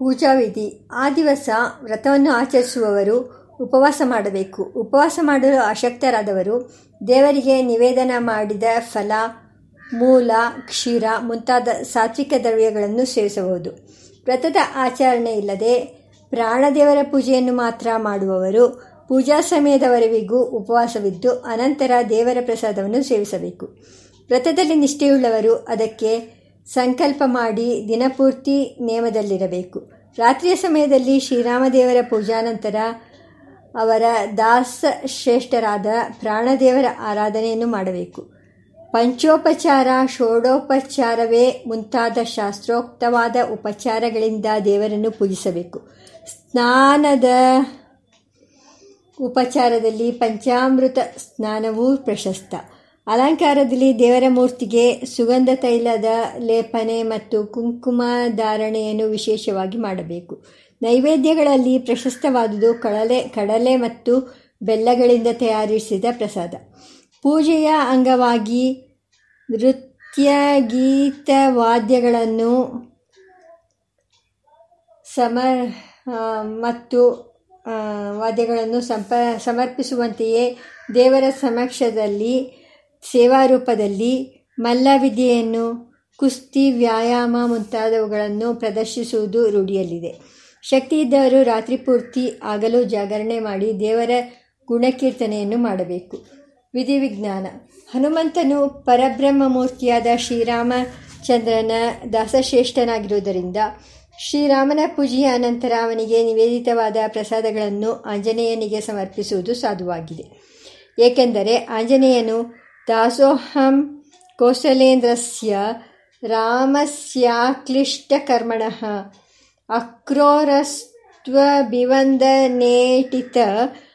ಪೂಜಾ ವಿಧಿ ಆ ದಿವಸ ವ್ರತವನ್ನು ಆಚರಿಸುವವರು ಉಪವಾಸ ಮಾಡಬೇಕು. ಉಪವಾಸ ಮಾಡಲು ಅಶಕ್ತರಾದವರು ದೇವರಿಗೆ ನಿವೇದನ ಮಾಡಿದ ಫಲ, ಮೂಲ, ಕ್ಷೀರ ಮುಂತಾದ ಸಾತ್ವಿಕ ದ್ರವ್ಯಗಳನ್ನು ಸೇವಿಸಬಹುದು. ವ್ರತದ ಆಚರಣೆ ಇಲ್ಲದೆ ಪ್ರಾಣದೇವರ ಪೂಜೆಯನ್ನು ಮಾತ್ರ ಮಾಡುವವರು ಪೂಜಾ ಸಮಯದವರೆಗೂ ಉಪವಾಸವಿದ್ದು ಅನಂತರ ದೇವರ ಪ್ರಸಾದವನ್ನು ಸೇವಿಸಬೇಕು. ವ್ರತದಲ್ಲಿ ನಿಷ್ಠೆಯುಳ್ಳವರು ಅದಕ್ಕೆ ಸಂಕಲ್ಪ ಮಾಡಿ ದಿನಪೂರ್ತಿ ನೇಮದಲ್ಲಿರಬೇಕು. ರಾತ್ರಿಯ ಸಮಯದಲ್ಲಿ ಶ್ರೀರಾಮದೇವರ ಪೂಜಾನಂತರ ಅವರ ದಾಸ ಶ್ರೇಷ್ಠರಾದ ಪ್ರಾಣದೇವರ ಆರಾಧನೆಯನ್ನು ಮಾಡಬೇಕು. ಪಂಚೋಪಚಾರ, ಷೋಡೋಪಚಾರವೇ ಮುಂತಾದ ಶಾಸ್ತ್ರೋಕ್ತವಾದ ಉಪಚಾರಗಳಿಂದ ದೇವರನ್ನು ಪೂಜಿಸಬೇಕು. ಸ್ನಾನದ ಉಪಚಾರದಲ್ಲಿ ಪಂಚಾಮೃತ ಸ್ನಾನವೂ ಪ್ರಶಸ್ತ. ಅಲಂಕಾರದಲ್ಲಿ ದೇವರ ಮೂರ್ತಿಗೆ ಸುಗಂಧ ತೈಲದ ಲೇಪನೆ ಮತ್ತು ಕುಂಕುಮ ಧಾರಣೆಯನ್ನು ವಿಶೇಷವಾಗಿ ಮಾಡಬೇಕು. ನೈವೇದ್ಯಗಳಲ್ಲಿ ಪ್ರಶಸ್ತವಾದುದು ಕಡಲೆ ಕಡಲೆ ಮತ್ತು ಬೆಲ್ಲಗಳಿಂದ ತಯಾರಿಸಿದ ಪ್ರಸಾದ. ಪೂಜೆಯ ಅಂಗವಾಗಿ ನೃತ್ಯ ಗೀತ ವಾದ್ಯಗಳನ್ನು ಸಮ ಮತ್ತು ವಾದ್ಯಗಳನ್ನು ಸಂಪ, ಸಮರ್ಪಿಸುವಂತೆಯೇ ದೇವರ ಸಮಕ್ಷದಲ್ಲಿ ಸೇವಾರೂಪದಲ್ಲಿ ಮಲ್ಲವಿದ್ಯೆಯನ್ನು ಕುಸ್ತಿ, ವ್ಯಾಯಾಮ ಮುಂತಾದವುಗಳನ್ನು ಪ್ರದರ್ಶಿಸುವುದು ರೂಢಿಯಲ್ಲಿದೆ. ಶಕ್ತಿ ಇದ್ದವರು ರಾತ್ರಿ ಪೂರ್ತಿ ಆಗಲು ಜಾಗರಣೆ ಮಾಡಿ ದೇವರ ಗುಣಕೀರ್ತನೆಯನ್ನು ಮಾಡಬೇಕು. ವಿಧಿವಿಜ್ಞಾನ. ಹನುಮಂತನು ಪರಬ್ರಹ್ಮ ಮೂರ್ತಿಯಾದ ಶ್ರೀರಾಮಚಂದ್ರನ ದಾಸಶ್ರೇಷ್ಠನಾಗಿರುವುದರಿಂದ ಶ್ರೀರಾಮನ ಪೂಜೆಯ ನಂತರ ಅವನಿಗೆ ನಿವೇದಿತವಾದ ಪ್ರಸಾದಗಳನ್ನು ಆಂಜನೇಯನಿಗೆ ಸಮರ್ಪಿಸುವುದು ಸಾಧುವಾಗಿದೆ. ಏಕೆಂದರೆ ಆಂಜನೇಯನು ದಾಸೋಹಂ ಕೌಸಲೇಂದ್ರಸ್ಯ ರಾಮಸ್ಯಾಕ್ಲಿಷ್ಟಕರ್ಮಣಃ ಅಕ್ರೋರಸ್ತ್ವಭಿವಂದನೇಟಿತ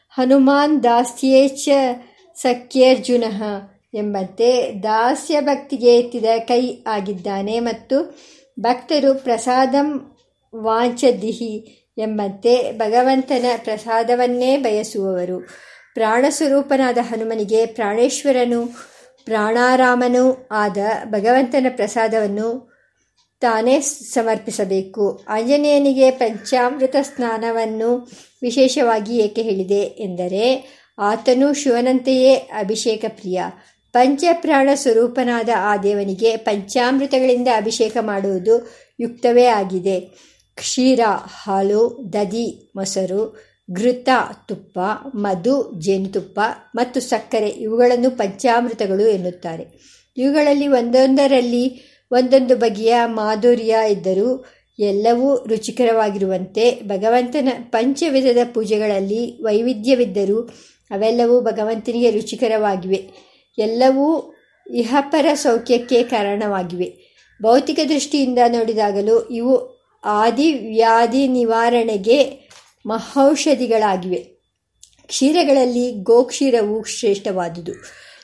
ಹನುಮಾನ್ ದಾಸ್ಯೇ ಚ ಸಖ್ಯರ್ಜುನ ಎಂಬಂತೆ ದಾಸ್ಯ ಭಕ್ತಿಗೆ ಎತ್ತಿದ ಕೈ ಆಗಿದ್ದಾನೆ ಮತ್ತು ಭಕ್ತರು ಪ್ರಸಾದಂ ವಾಂಚದಿಹಿ ಎಂಬಂತೆ ಭಗವಂತನ ಪ್ರಸಾದವನ್ನೇ ಬಯಸುವವರು. ಪ್ರಾಣಸ್ವರೂಪನಾದ ಹನುಮನಿಗೆ ಪ್ರಾಣೇಶ್ವರನು ಪ್ರಾಣಾರಾಮನೂ ಆದ ಭಗವಂತನ ಪ್ರಸಾದವನ್ನು ತಾನೇ ಸಮರ್ಪಿಸಬೇಕು. ಆಂಜನೇಯನಿಗೆ ಪಂಚಾಮೃತ ಸ್ನಾನವನ್ನು ವಿಶೇಷವಾಗಿ ಏಕೆ ಹೇಳಿದೆ ಎಂದರೆ, ಆತನು ಶಿವನಂತೆಯೇ ಅಭಿಷೇಕ ಪ್ರಿಯ ಪಂಚಪ್ರಾಣ ಸ್ವರೂಪನಾದ ಆ ದೇವನಿಗೆ ಪಂಚಾಮೃತಗಳಿಂದ ಅಭಿಷೇಕ ಮಾಡುವುದು ಯುಕ್ತವೇ ಆಗಿದೆ. ಕ್ಷೀರ, ಹಾಲು ದದಿ ಮೊಸರು ಘೃತ ತುಪ್ಪ, ಮಧು ಜೇನುತುಪ್ಪ ಮತ್ತು ಸಕ್ಕರೆ ಇವುಗಳನ್ನು ಪಂಚಾಮೃತಗಳು ಎನ್ನುತ್ತಾರೆ. ಇವುಗಳಲ್ಲಿ ಒಂದೊಂದರಲ್ಲಿ ಒಂದೊಂದು ಬಗೆಯ ಮಾಧುರ್ಯ ಇದ್ದರೂ ಎಲ್ಲವೂ ರುಚಿಕರವಾಗಿರುವಂತೆ ಭಗವಂತನ ಪಂಚವಿಧದ ಪೂಜೆಗಳಲ್ಲಿ ವೈವಿಧ್ಯವಿದ್ದರೂ ಅವೆಲ್ಲವೂ ಭಗವಂತನಿಗೆ ರುಚಿಕರವಾಗಿವೆ. ಎಲ್ಲವೂ ಇಹಪರ ಸೌಖ್ಯಕ್ಕೆ ಕಾರಣವಾಗಿವೆ. ಭೌತಿಕ ದೃಷ್ಟಿಯಿಂದ ನೋಡಿದಾಗಲೂ ಇವು ಆದಿ ವ್ಯಾಧಿ ನಿವಾರಣೆಗೆ ಮಹೌಷಧಿಗಳಾಗಿವೆ. ಕ್ಷೀರಗಳಲ್ಲಿ ಗೋಕ್ಷೀರವು ಶ್ರೇಷ್ಠವಾದುದು.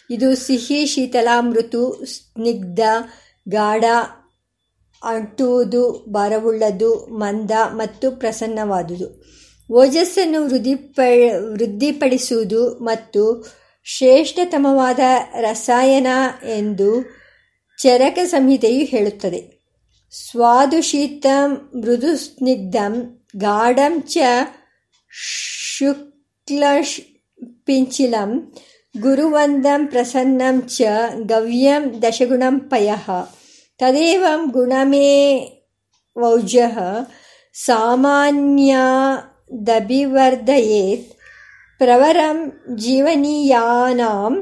ಇದು ಸಿಹಿ, ಶೀತಲ ಮೃತು ಸ್ನಿಗ್ಧ, ಗಾಢ ಅಂಟುವುದು ಭಾರವುಳ್ಳದು, ಮಂದ ಮತ್ತು ಪ್ರಸನ್ನವಾದುದು. ಓಜಸ್ಸನ್ನು ವೃದ್ಧಿಪ, ವೃದ್ಧಿಪಡಿಸುವುದು ಮತ್ತು ಶ್ರೇಷ್ಠತಮವಾದ ರಸಾಯನ ಎಂದು ಚರಕ ಸಂಹಿತೆಯು ಹೇಳುತ್ತದೆ. ಸ್ವಾದುಶೀತ ಮೃದು ಸ್ನಿಗ್ಧಂ ಗಾಢಂ ಚ ಶುಕ್ಲಪಿಂಚಿಲಂ ಗುರುವಂದಂ ಪ್ರಸನ್ನಂ ಚ ಗವ್ಯಂ ದಶಗುಣಂ ಪಯಃ ತದೇವಂ ಗುಣಮೇವೌಜಃ ಸಾಮಾನ್ಯಾದಭಿವರ್ಧಯೇತ್ ಪ್ರವರಂ ಜೀವನೀಯಾನಾಂ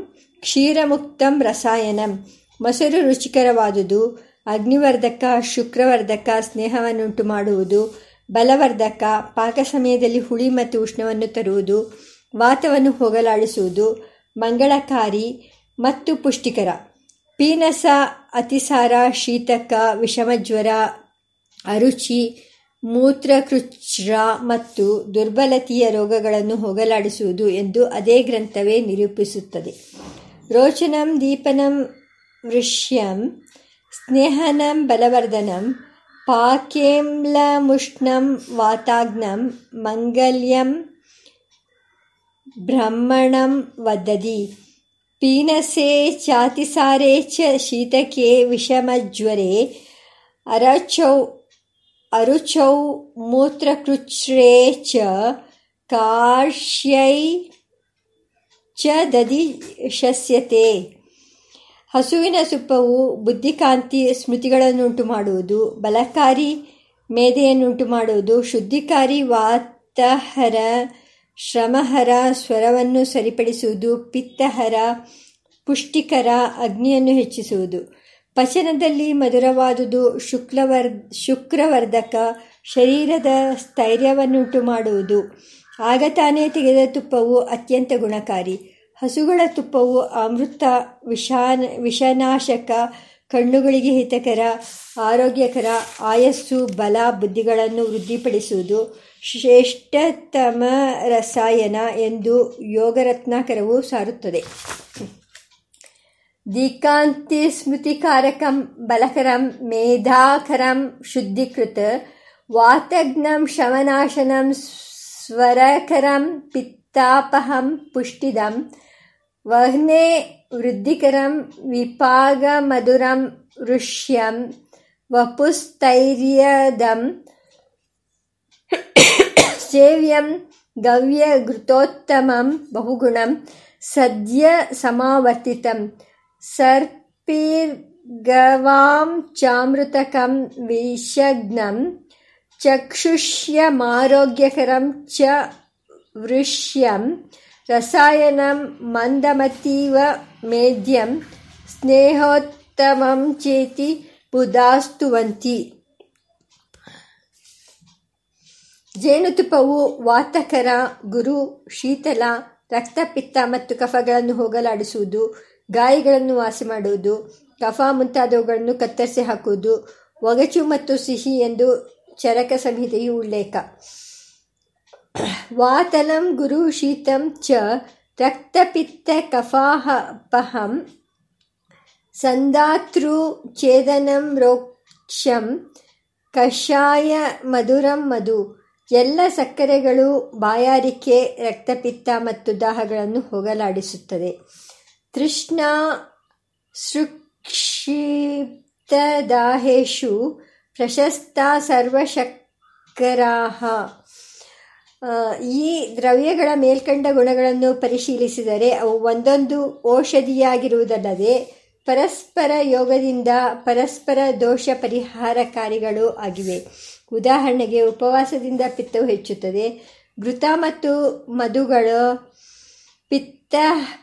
ಕ್ಷೀರಮುಕ್ತಂ ರಸಾಯನಂ ಮೊಸರು ರುಚಿಕರವಾದುದು ಅಗ್ನಿವರ್ಧಕ ಶುಕ್ರವರ್ಧಕ ಸ್ನೇಹವನ್ನುಂಟು ಮಾಡುವುದು ಬಲವರ್ಧಕ, ಪಾಕ ಸಮಯದಲ್ಲಿ ಹುಳಿ ಮತ್ತು ಉಷ್ಣವನ್ನು ತರುವುದು, ವಾತವನ್ನು ಹೋಗಲಾಡಿಸುವುದು, ಮಂಗಳಕಾರಿ ಮತ್ತು ಪುಷ್ಟಿಕರ. ಪೀನಸ, ಅತಿಸಾರ, ಶೀತಕ, ವಿಷಮಜ್ವರ, ಅರುಚಿ ಮೂತ್ರಕೃಚ್ರ ಮತ್ತು ದುರ್ಬಲತೆಯ ರೋಗಗಳನ್ನು ಹೋಗಲಾಡಿಸುವುದು ಎಂದು ಅದೇ ಗ್ರಂಥವೇ ನಿರೂಪಿಸುತ್ತದೆ. ರೋಚನಂ ದೀಪನಂ ವೃಷ್ಯಂ ಸ್ನೇಹನಂ ಬಲವರ್ಧನಂ पाकेम्लमुष्णं वाताग्नं मङ्गल्यं ब्रह्मणं वदति पीनसे चातिसारे च शीतके विषमज्वरे अरचौ अरुचौ मूत्रकृच्छ्रे च काश्यै च दधि शस्यते ಹಸುವಿನ ಸುಪ್ಪವು ಬುದ್ಧಿಕಾಂತಿ ಸ್ಮೃತಿಗಳನ್ನುಂಟು ಮಾಡುವುದು ಬಲಕಾರಿ ಮೇಧೆಯನ್ನುಂಟು ಮಾಡುವುದು ಶುದ್ಧಿಕಾರಿ ವಾತಹರ, ಶ್ರಮಹರ ಸ್ವರವನ್ನು ಸರಿಪಡಿಸುವುದು, ಪಿತ್ತಹರ, ಪುಷ್ಟಿಕರ ಅಗ್ನಿಯನ್ನು ಹೆಚ್ಚಿಸುವುದು. ಪಚನದಲ್ಲಿ ಮಧುರವಾದುದು ಶುಕ್ಲವರ್, ಶುಕ್ರವರ್ಧಕ ಶರೀರದ ಸ್ಥೈರ್ಯವನ್ನುಂಟು ಮಾಡುವುದು ಆಗ ತಾನೇ ತೆಗೆದ ತುಪ್ಪವು ಅತ್ಯಂತ ಗುಣಕಾರಿ. ಹಸುಗಳ ತುಪ್ಪವು ಅಮೃತ, ವಿಷಾನ, ವಿಷನಾಶಕ, ಕಣ್ಣುಗಳಿಗೆ ಹಿತಕರ, ಆರೋಗ್ಯಕರ, ಆಯಸ್ಸು, ಬಲ, ಬುದ್ಧಿಗಳನ್ನು ವೃದ್ಧಿಪಡಿಸುವುದು ಶ್ರೇಷ್ಠತಮ ರಸಾಯನ ಎಂದು ಯೋಗರತ್ನಾಕರವು ಸಾರುತ್ತದೆ. ದೀಕಾಂತಿ ಸ್ಮೃತಿಕಾರಕಂ ಬಲಕರಂ ಮೇಧಾಕರಂ ಶುದ್ಧೀಕೃತ ವಾತಜ್ಞಂ ಶವನಾಶನಂ ಸ್ವರಕರಂ ಪಿತ್ತಾಪಹಂ ಪುಷ್ಟಿದಂ ವಹ್ನೆ ವೃದ್ಧಿಕರಂ ವಿಪಾಗಮಧುರಂ ಋಷ್ಯಂ ವಪುಸ್ತೈರ್ಯದಂ ಸೇವ್ಯಂ ಗವ್ಯಘೃತೋತ್ತಮಂ ಬಹುಗುಣಂ ಸದ್ಯ ಸಮಾವರ್ತಿತಂ ಸರ್ಪೀರ್ಗವಾಂ ಚಾಮೃತಕಂ ವಿಷಗ್ನಂ ಚಕ್ಷುಷ್ಯಮಾರೋಗ್ಯಕರಂ ಚ ವೃಷ್ಯಂ ರಸಾಯನಂ ಮಂದಮತೀವ ಮೇದ್ಯಂ ಸ್ನೇಹೋತ್ತಮಂ ಚೇತಿ ಬುಧಾಸ್ತುವಂತಿ ಜೇನುತುಪ್ಪವು ವಾತಕರ, ಗುರು, ಶೀತಲ, ರಕ್ತಪಿತ್ತ ಮತ್ತು ಕಫಗಳನ್ನು ಹೋಗಲಾಡಿಸುವುದು, ಗಾಯಗಳನ್ನು ವಾಸಿ ಮಾಡುವುದು, ಕಫ ಮುಂತಾದವುಗಳನ್ನು ಕತ್ತರಿಸಿ ಹಾಕುವುದು, ಒಗಚು ಮತ್ತು ಸಿಹಿ ಎಂದು ಚರಕ ಸಂಹಿತೆಯು ಉಲ್ಲೇಖ. ಚ ರಕ್ತಪಿತ್ತ ಕಫಾಹಪಹಂ ಸಂಧಾತೃ ಛೇದನಂ ರೋಕ್ಷಂ ಕಷಾಯ ಮಧು ಎಲ್ಲ ಸಕ್ಕರೆಗಳು ಬಾಯಾರಿಕೆ, ರಕ್ತಪಿತ್ತ ಮತ್ತು ದಾಹಗಳನ್ನು ಹೋಗಲಾಡಿಸುತ್ತದೆ। ತೃಷ್ಣ ಸೃಕ್ಷಿಪ್ತದಾಹೇಶು ಪ್ರಶಸ್ತ ಸರ್ವಶಕ್ಕರಾಹ ಈ ದ್ರವ್ಯಗಳ ಮೇಲ್ಕಂಡ ಗುಣಗಳನ್ನು ಪರಿಶೀಲಿಸಿದರೆ ಅವು ಒಂದೊಂದು ಔಷಧಿಯಾಗಿರುವುದಲ್ಲದೆ ಪರಸ್ಪರ ಯೋಗದಿಂದ ಪರಸ್ಪರ ದೋಷ ಪರಿಹಾರಕಾರಿಗಳು ಆಗಿವೆ. ಉದಾಹರಣೆಗೆ ಉಪವಾಸದಿಂದ ಪಿತ್ತವು ಹೆಚ್ಚುತ್ತದೆ. ಘೃತ ಮತ್ತು ಮಧುಗಳು ಪಿತ್ತ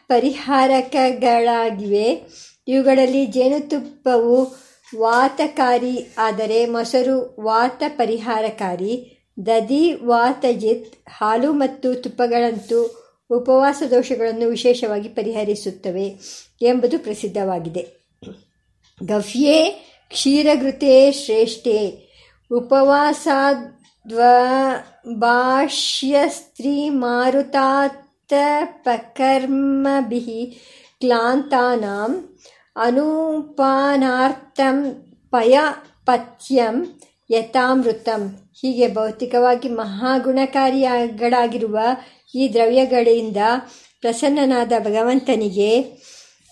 ಪರಿಹಾರಕಗಳಾಗಿವೆ. ಇವುಗಳಲ್ಲಿ ಜೇನುತುಪ್ಪವು ವಾತಕಾರಿ, ಆದರೆ ಮೊಸರು ವಾತ ಪರಿಹಾರಕಾರಿ. ದದಿ ವಾತಜಿತ್ ಹಾಲು ಮತ್ತು ತುಪ್ಪಗಳಂತೂ ಉಪವಾಸ ದೋಷಗಳನ್ನು ವಿಶೇಷವಾಗಿ ಪರಿಹರಿಸುತ್ತವೆ ಎಂಬುದು ಪ್ರಸಿದ್ಧವಾಗಿದೆ. ಗವ್ಯೆ ಕ್ಷೀರಘೃತೆ ಶ್ರೇಷ್ಠೆ. ಉಪವಾಸಾದ್ವ ಭಾಷ್ಯಸ್ತ್ರೀ ಮಾರುತಾತ್ಪಕರ್ಮಭಿ ಕ್ಲಾಂತಾನಾಂ ಅನುಪಾನಾರ್ಥಂ ಪಯ ಪಥ್ಯಂ ಯಥಾಮೃತಂ. ಹೀಗೆ ಭೌತಿಕವಾಗಿ ಮಹಾಗುಣಕಾರಿಗಳಾಗಿರುವ ಈ ದ್ರವ್ಯಗಳಿಂದ ಪ್ರಸನ್ನನಾದ ಭಗವಂತನಿಗೆ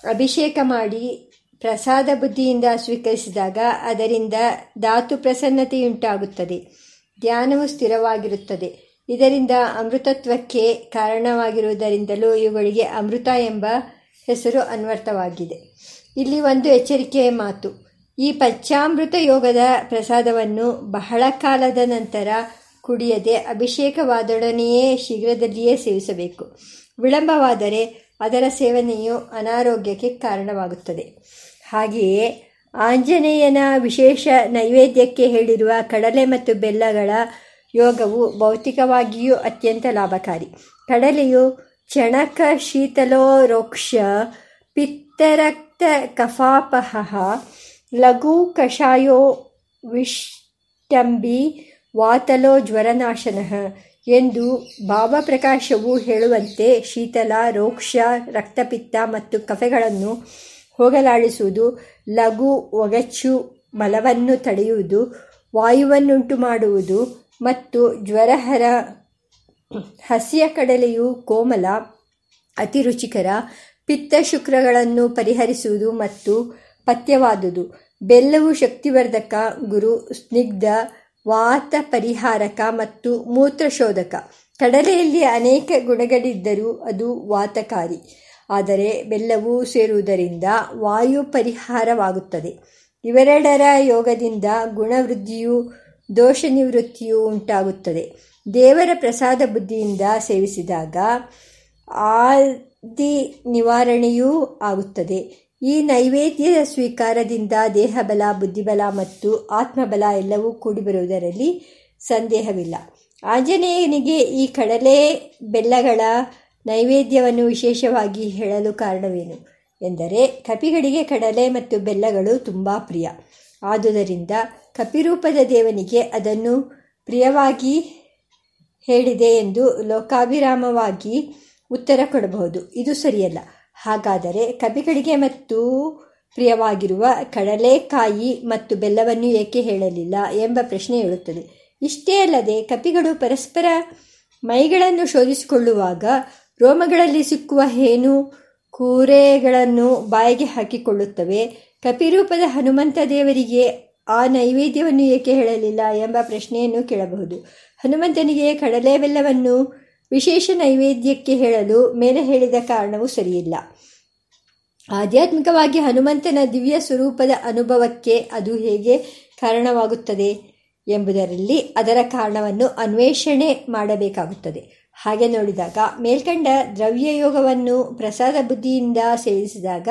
ಅಭಿಷೇಕ ಮಾಡಿ ಪ್ರಸಾದ ಬುದ್ಧಿಯಿಂದ ಸ್ವೀಕರಿಸಿದಾಗ ಅದರಿಂದ ಧಾತು ಪ್ರಸನ್ನತೆಯುಂಟಾಗುತ್ತದೆ. ಧ್ಯಾನವು ಸ್ಥಿರವಾಗಿರುತ್ತದೆ. ಇದರಿಂದ ಅಮೃತತ್ವಕ್ಕೆ ಕಾರಣವಾಗಿರುವುದರಿಂದಲೂ ಇವುಗಳಿಗೆ ಅಮೃತ ಎಂಬ ಹೆಸರು ಅನ್ವರ್ಥವಾಗಿದೆ. ಇಲ್ಲಿ ಒಂದು ಎಚ್ಚರಿಕೆಯ ಮಾತು. ಈ ಪಚ್ಚಾಮೃತ ಯೋಗದ ಪ್ರಸಾದವನ್ನು ಬಹಳ ಕಾಲದ ನಂತರ ಕುಡಿಯದೆ ಅಭಿಷೇಕವಾದೊಡನೆಯೇ ಶೀಘ್ರದಲ್ಲಿಯೇ ಸೇವಿಸಬೇಕು. ವಿಳಂಬವಾದರೆ ಅದರ ಸೇವನೆಯು ಅನಾರೋಗ್ಯಕ್ಕೆ ಕಾರಣವಾಗುತ್ತದೆ. ಹಾಗೆಯೇ ಆಂಜನೇಯನ ವಿಶೇಷ ನೈವೇದ್ಯಕ್ಕೆ ಹೇಳಿರುವ ಕಡಲೆ ಮತ್ತು ಬೆಲ್ಲಗಳ ಯೋಗವು ಭೌತಿಕವಾಗಿಯೂ ಅತ್ಯಂತ ಲಾಭಕಾರಿ. ಕಡಲೆಯು ಚಣಕ ಶೀತಲೋರೋಕ್ಷ ಪಿತ್ತರಕ್ತ ಕಫಾಪಹ ಲಘು ಕಷಾಯೋ ವಿಷ್ಟಂಬಿ ವಾತಲೋ ಜ್ವರನಾಶನ ಎಂದು ಭಾವಪ್ರಕಾಶವು ಹೇಳುವಂತೆ ಶೀತಲ, ರೋಕ್ಷ, ರಕ್ತಪಿತ್ತ ಮತ್ತು ಕಫೆಗಳನ್ನು ಹೋಗಲಾಡಿಸುವುದು, ಲಘು ಒಗಚ್ಚು ಮಲವನ್ನು ತಡೆಯುವುದು, ವಾಯುವನ್ನುಂಟು ಮಾಡುವುದು ಮತ್ತು ಜ್ವರಹರ ಹಸಿಯ ಕಡಲೆಯು ಕೋಮಲ ಅತಿ ರುಚಿಕರ ಪಿತ್ತ ಶುಕ್ರಗಳನ್ನು ಪರಿಹರಿಸುವುದು ಮತ್ತು ಪಥ್ಯವಾದುದು. ಬೆಲ್ಲವು ಶಕ್ತಿವರ್ಧಕ, ಗುರು, ಸ್ನಿಗ್ಧ, ವಾತ ಪರಿಹಾರಕ ಮತ್ತು ಮೂತ್ರಶೋಧಕ. ಕಡಲೆಯಲ್ಲಿ ಅನೇಕ ಗುಣಗಳಿದ್ದರೂ ಅದು ವಾತಕಾರಿ. ಆದರೆ ಬೆಲ್ಲವು ಸೇರುವುದರಿಂದ ವಾಯು ಪರಿಹಾರವಾಗುತ್ತದೆ. ಇವೆರಡರ ಯೋಗದಿಂದ ಗುಣವೃದ್ಧಿಯು ದೋಷ ನಿವೃತ್ತಿಯು ಉಂಟಾಗುತ್ತದೆ. ದೇವರ ಪ್ರಸಾದ ಬುದ್ಧಿಯಿಂದ ಸೇವಿಸಿದಾಗ ಆದಿ ನಿವಾರಣೆಯೂ ಆಗುತ್ತದೆ. ಈ ನೈವೇದ್ಯದ ಸ್ವೀಕಾರದಿಂದ ದೇಹಬಲ, ಬುದ್ಧಿಬಲ ಮತ್ತು ಆತ್ಮಬಲ ಎಲ್ಲವೂ ಕೂಡಿಬರುವುದರಲ್ಲಿ ಸಂದೇಹವಿಲ್ಲ. ಆಂಜನೇಯನಿಗೆ ಈ ಕಡಲೆ ಬೆಲ್ಲಗಳ ನೈವೇದ್ಯವನ್ನು ವಿಶೇಷವಾಗಿ ಹೇಳಲು ಕಾರಣವೇನು? ಎಂದರೆ, ಕಪಿಗಳಿಗೆ ಕಡಲೆ ಮತ್ತು ಬೆಲ್ಲಗಳು ತುಂಬ ಪ್ರಿಯ. ಆದುದರಿಂದ ಕಪಿರೂಪದ ದೇವನಿಗೆ ಅದನ್ನು ಪ್ರಿಯವಾಗಿ ಹೇಳಿದೆ ಎಂದು ಲೋಕಾಭಿರಾಮವಾಗಿ ಉತ್ತರ ಕೊಡಬಹುದು. ಇದು ಸರಿಯಲ್ಲ. ಹಾಗಾದರೆ ಕಪಿಗಳಿಗೆ ಮತ್ತು ಪ್ರಿಯವಾಗಿರುವ ಕಡಲೆಕಾಯಿ ಮತ್ತು ಬೆಲ್ಲವನ್ನು ಏಕೆ ಹೇಳಲಿಲ್ಲ ಎಂಬ ಪ್ರಶ್ನೆ ಹೇಳುತ್ತದೆ ಇಷ್ಟೇ ಅಲ್ಲದೆ ಕಪಿಗಳು ಪರಸ್ಪರ ಮೈಗಳನ್ನು ಶೋಧಿಸಿಕೊಳ್ಳುವಾಗ ರೋಮಗಳಲ್ಲಿ ಸಿಕ್ಕುವ ಹೇನು ಕೂರೆಗಳನ್ನು ಬಾಯಿಗೆ ಹಾಕಿಕೊಳ್ಳುತ್ತವೆ. ಕಪಿರೂಪದ ಹನುಮಂತ ದೇವರಿಗೆ ಆ ನೈವೇದ್ಯವನ್ನು ಏಕೆ ಹೇಳಲಿಲ್ಲ ಎಂಬ ಪ್ರಶ್ನೆಯನ್ನು ಕೇಳಬಹುದು. ಹನುಮಂತನಿಗೆ ಕಡಲೆ ಬೆಲ್ಲವನ್ನು ವಿಶೇಷ ನೈವೇದ್ಯಕ್ಕೆ ಹೇಳಲು ಮೇಲೆ ಹೇಳಿದ ಕಾರಣವು ಸರಿಯಿಲ್ಲ. ಆಧ್ಯಾತ್ಮಿಕವಾಗಿ ಹನುಮಂತನ ದಿವ್ಯ ಸ್ವರೂಪದ ಅನುಭವಕ್ಕೆ ಅದು ಹೇಗೆ ಕಾರಣವಾಗುತ್ತದೆ ಎಂಬುದರಲ್ಲಿ ಅದರ ಕಾರಣವನ್ನು ಅನ್ವೇಷಣೆ ಮಾಡಬೇಕಾಗುತ್ತದೆ. ಹಾಗೆ ನೋಡಿದಾಗ ಮೇಲ್ಕಂಡ ದ್ರವ್ಯಯೋಗವನ್ನು ಪ್ರಸಾದ ಬುದ್ಧಿಯಿಂದ ಸೇವಿಸಿದಾಗ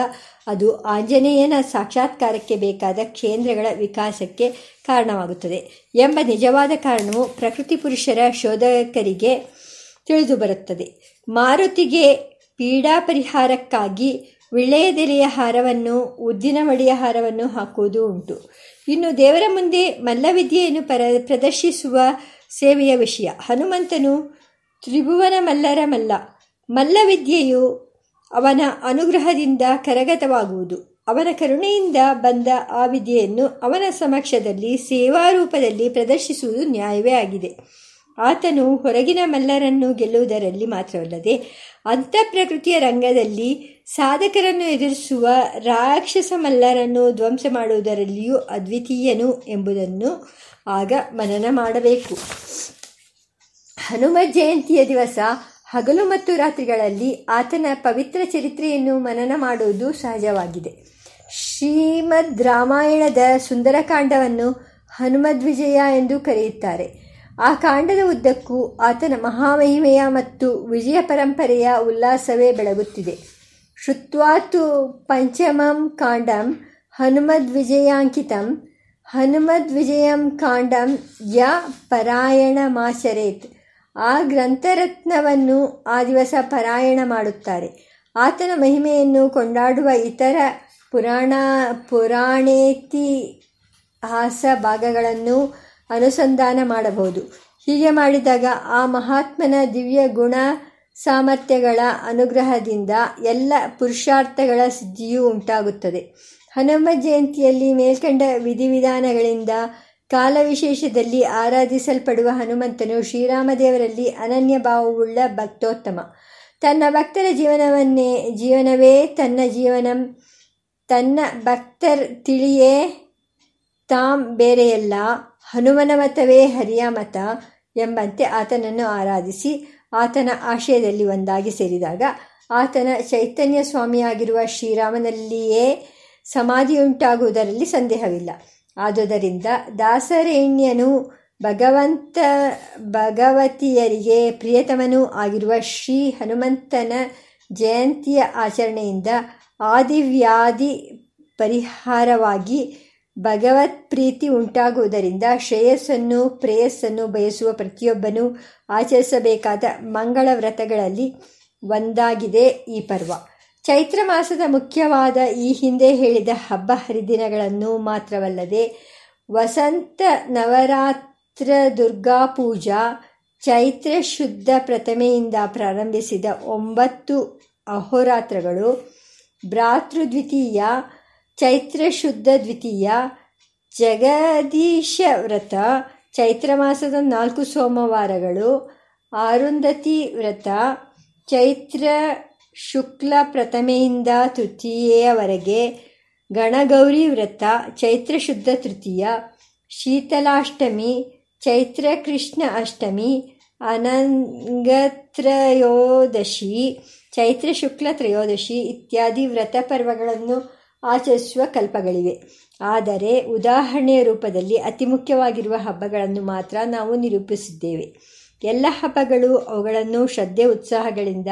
ಅದು ಆಂಜನೇಯನ ಸಾಕ್ಷಾತ್ಕಾರಕ್ಕೆ ಬೇಕಾದ ಕೇಂದ್ರಗಳ ವಿಕಾಸಕ್ಕೆ ಕಾರಣವಾಗುತ್ತದೆ ಎಂಬ ನಿಜವಾದ ಕಾರಣವು ಪ್ರಕೃತಿ ಪುರುಷರ ಶೋಧಕರಿಗೆ ತಿಳಿದು ಬರುತ್ತದೆ ಮಾರುತಿಗೆ ಪೀಡಾ ವಿಳೆಯದೆಲೆಯ ಹಾರವನ್ನು ಉದ್ದಿನ ಮಡಿಯ ಹಾರವನ್ನು ಹಾಕುವುದು ಉಂಟು. ಇನ್ನು ದೇವರ ಮುಂದೆ ಮಲ್ಲವಿದ್ಯೆಯನ್ನು ಪರ, ಪ್ರದರ್ಶಿಸುವ ಸೇವೆಯ ವಿಷಯ. ಹನುಮಂತನು ತ್ರಿಭುವನ ಮಲ್ಲರ ಮಲ್ಲ. ಮಲ್ಲವಿದ್ಯೆಯು ಅವನ ಅನುಗ್ರಹದಿಂದ ಕರಗತವಾಗುವುದು. ಅವನ ಕರುಣೆಯಿಂದ ಬಂದ ಆ ವಿದ್ಯೆಯನ್ನು ಅವನ ಸಮಕ್ಷದಲ್ಲಿ ಸೇವಾರೂಪದಲ್ಲಿ ಪ್ರದರ್ಶಿಸುವುದು ನ್ಯಾಯವೇ ಆಗಿದೆ. ಆತನು ಹೊರಗಿನ ಮಲ್ಲರನ್ನು ಗೆಲ್ಲುವುದರಲ್ಲಿ ಮಾತ್ರವಲ್ಲದೆ ಪ್ರಕೃತಿಯ ರಂಗದಲ್ಲಿ ಸಾಧಕರನ್ನು ಎದುರಿಸುವ ರಾಕ್ಷಸ ಮಲ್ಲರನ್ನು ಧ್ವಂಸ ಮಾಡುವುದರಲ್ಲಿಯೂ ಅದ್ವಿತೀಯನು ಎಂಬುದನ್ನು ಆಗ ಮನನ ಮಾಡಬೇಕು. ಹನುಮ ಜಯಂತಿಯ ದಿವಸ ಹಗಲು ಮತ್ತು ರಾತ್ರಿಗಳಲ್ಲಿ ಆತನ ಪವಿತ್ರ ಚರಿತ್ರೆಯನ್ನು ಮನನ ಮಾಡುವುದು ಸಹಜವಾಗಿದೆ. ಶ್ರೀಮದ್ ರಾಮಾಯಣದ ಸುಂದರಕಾಂಡವನ್ನು ಹನುಮದ್ವಿಜಯ ಎಂದು ಕರೆಯುತ್ತಾರೆ. ಆ ಕಾಂಡದ ಉದ್ದಕ್ಕೂ ಆತನ ಮಹಾಮಹಿಮೆಯ ಮತ್ತು ವಿಜಯ ಪರಂಪರೆಯ ಉಲ್ಲಾಸವೇ ಬೆಳಗುತ್ತಿದೆ. ಶ್ರುತ್ವಾತು ಪಂಚಮಂ ಕಾಂಡಂ ಹನುಮದ್ ವಿಜಯಾಂಕಿತಂ, ಹನುಮದ್ ವಿಜಯಂ ಕಾಂಡಂ ಯ ಪರಾಯಣ ಮಾಚರೇತ್ ಆ ಗ್ರಂಥರತ್ನವನ್ನು ಆ ದಿವಸ ಪರಾಯಣ ಮಾಡುತ್ತಾರೆ. ಆತನ ಮಹಿಮೆಯನ್ನು ಕೊಂಡಾಡುವ ಇತರ ಪುರಾಣ ಪುರಾಣೇತಿಹಾಸ ಭಾಗಗಳನ್ನು ಅನುಸಂಧಾನ ಮಾಡಬಹುದು. ಹೀಗೆ ಮಾಡಿದಾಗ ಆ ಮಹಾತ್ಮನ ದಿವ್ಯ ಗುಣ ಸಾಮರ್ಥ್ಯಗಳ ಅನುಗ್ರಹದಿಂದ ಎಲ್ಲ ಪುರುಷಾರ್ಥಗಳ ಸಿದ್ಧಿಯೂ ಉಂಟಾಗುತ್ತದೆ. ಹನುಮ ಜಯಂತಿಯಲ್ಲಿ ಮೇಲ್ಕಂಡ ವಿಧಿವಿಧಾನಗಳಿಂದ ಕಾಲವಿಶೇಷದಲ್ಲಿ ಆರಾಧಿಸಲ್ಪಡುವ ಹನುಮಂತನು ಶ್ರೀರಾಮದೇವರಲ್ಲಿ ಅನನ್ಯ ಭಾವವುಳ್ಳ ಭಕ್ತೋತ್ತಮ. ತನ್ನ ಭಕ್ತರ ಜೀವನವನ್ನೇ, ಜೀವನವೇ ತನ್ನ ಜೀವನ, ತನ್ನ ಭಕ್ತರ್ ತಿಳಿಯೇ ತಾಂ ಬೇರೆಯಲ್ಲ. ಹನುಮನ ಮತವೇ ಹರಿಯ ಮತ ಎಂಬಂತೆ ಆತನನ್ನು ಆರಾಧಿಸಿ ಆತನ ಆಶಯದಲ್ಲಿ ಒಂದಾಗಿ ಸೇರಿದಾಗ ಆತನ ಚೈತನ್ಯ ಸ್ವಾಮಿಯಾಗಿರುವ ಶ್ರೀರಾಮನಲ್ಲಿಯೇ ಸಮಾಧಿಯುಂಟಾಗುವುದರಲ್ಲಿ ಸಂದೇಹವಿಲ್ಲ. ಆದುದರಿಂದ ದಾಸರೇಣ್ಯನು ಭಗವಂತ, ಭಗವತಿಯರಿಗೆ ಪ್ರಿಯತಮನೂ ಆಗಿರುವ ಶ್ರೀ ಹನುಮಂತನ ಜಯಂತಿಯ ಆಚರಣೆಯಿಂದ ಆದಿವ್ಯಾಧಿ ಪರಿಹಾರವಾಗಿ ಭಗವತ್ ಪ್ರೀತಿ ಉಂಟಾಗುವುದರಿಂದ ಶ್ರೇಯಸ್ಸನ್ನು, ಪ್ರೇಯಸ್ಸನ್ನು ಬಯಸುವ ಪ್ರತಿಯೊಬ್ಬನೂ ಆಚರಿಸಬೇಕಾದ ಮಂಗಳ ವ್ರತಗಳಲ್ಲಿ ಒಂದಾಗಿದೆ ಈ ಪರ್ವ. ಚೈತ್ರ ಮಾಸದ ಮುಖ್ಯವಾದ ಈ ಹಿಂದೆ ಹೇಳಿದ ಹಬ್ಬ ಹರಿದಿನಗಳನ್ನು ಮಾತ್ರವಲ್ಲದೆ ವಸಂತ ನವರಾತ್ರ ದುರ್ಗಾ ಪೂಜಾ, ಚೈತ್ರ ಶುದ್ಧ ಪ್ರಥಮೆಯಿಂದ ಪ್ರಾರಂಭಿಸಿದ ಒಂಬತ್ತು ಅಹೋರಾತ್ರಗಳು, ಭ್ರಾತೃದ್ವಿತೀಯ ಚೈತ್ರ ಶುದ್ಧ ದ್ವಿತೀಯ, ಜಗದೀಶ ವ್ರತ ಚೈತ್ರ ಮಾಸದ ನಾಲ್ಕು ಸೋಮವಾರಗಳು ಆರುಂಧತಿ ವ್ರತ, ಚೈತ್ರ ಶುಕ್ಲ ಪ್ರಥಮೆಯಿಂದ ತೃತೀಯವರೆಗೆ ಗಣಗೌರಿ ವ್ರತ ಚೈತ್ರ ಶುದ್ಧ ತೃತೀಯ, ಶೀತಲಾಷ್ಟಮಿ, ಚೈತ್ರ ಕೃಷ್ಣ ಅಷ್ಟಮಿ, ಅನಂಗತ್ರಯೋದಶಿ, ಚೈತ್ರ ಶುಕ್ಲ ತ್ರಯೋದಶಿ ಇತ್ಯಾದಿ ವ್ರತ ಪರ್ವಗಳನ್ನು ಆಚರಿಸುವ ಕಲ್ಪಗಳಿವೆ. ಆದರೆ ಉದಾಹರಣೆಯ ರೂಪದಲ್ಲಿ ಅತಿ ಮುಖ್ಯವಾಗಿರುವ ಹಬ್ಬಗಳನ್ನು ಮಾತ್ರ ನಾವು ನಿರೂಪಿಸಿದ್ದೇವೆ. ಎಲ್ಲ ಹಬ್ಬಗಳು ಅವುಗಳನ್ನು ಶ್ರದ್ಧೆ, ಉತ್ಸಾಹಗಳಿಂದ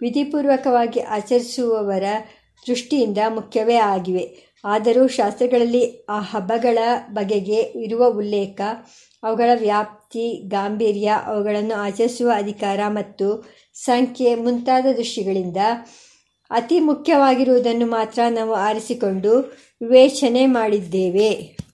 ವಿಧಿಪೂರ್ವಕವಾಗಿ ಆಚರಿಸುವವರ ದೃಷ್ಟಿಯಿಂದ ಮುಖ್ಯವೇ ಆಗಿವೆ. ಆದರೂ ಶಾಸ್ತ್ರಗಳಲ್ಲಿ ಆ ಹಬ್ಬಗಳ ಬಗೆಗೆ ಇರುವ ಉಲ್ಲೇಖ, ಅವುಗಳ ವ್ಯಾಪ್ತಿ, ಗಾಂಭೀರ್ಯ, ಅವುಗಳನ್ನು ಆಚರಿಸುವ ಅಧಿಕಾರ ಮತ್ತು ಸಂಖ್ಯೆ ಮುಂತಾದ ದೃಷ್ಟಿಗಳಿಂದ ಅತಿ ಮುಖ್ಯವಾಗಿರುವುದನ್ನು ಮಾತ್ರ ನಾವು ಆರಿಸಿಕೊಂಡು ವಿವೇಚನೆ ಮಾಡಿದ್ದೇವೆ.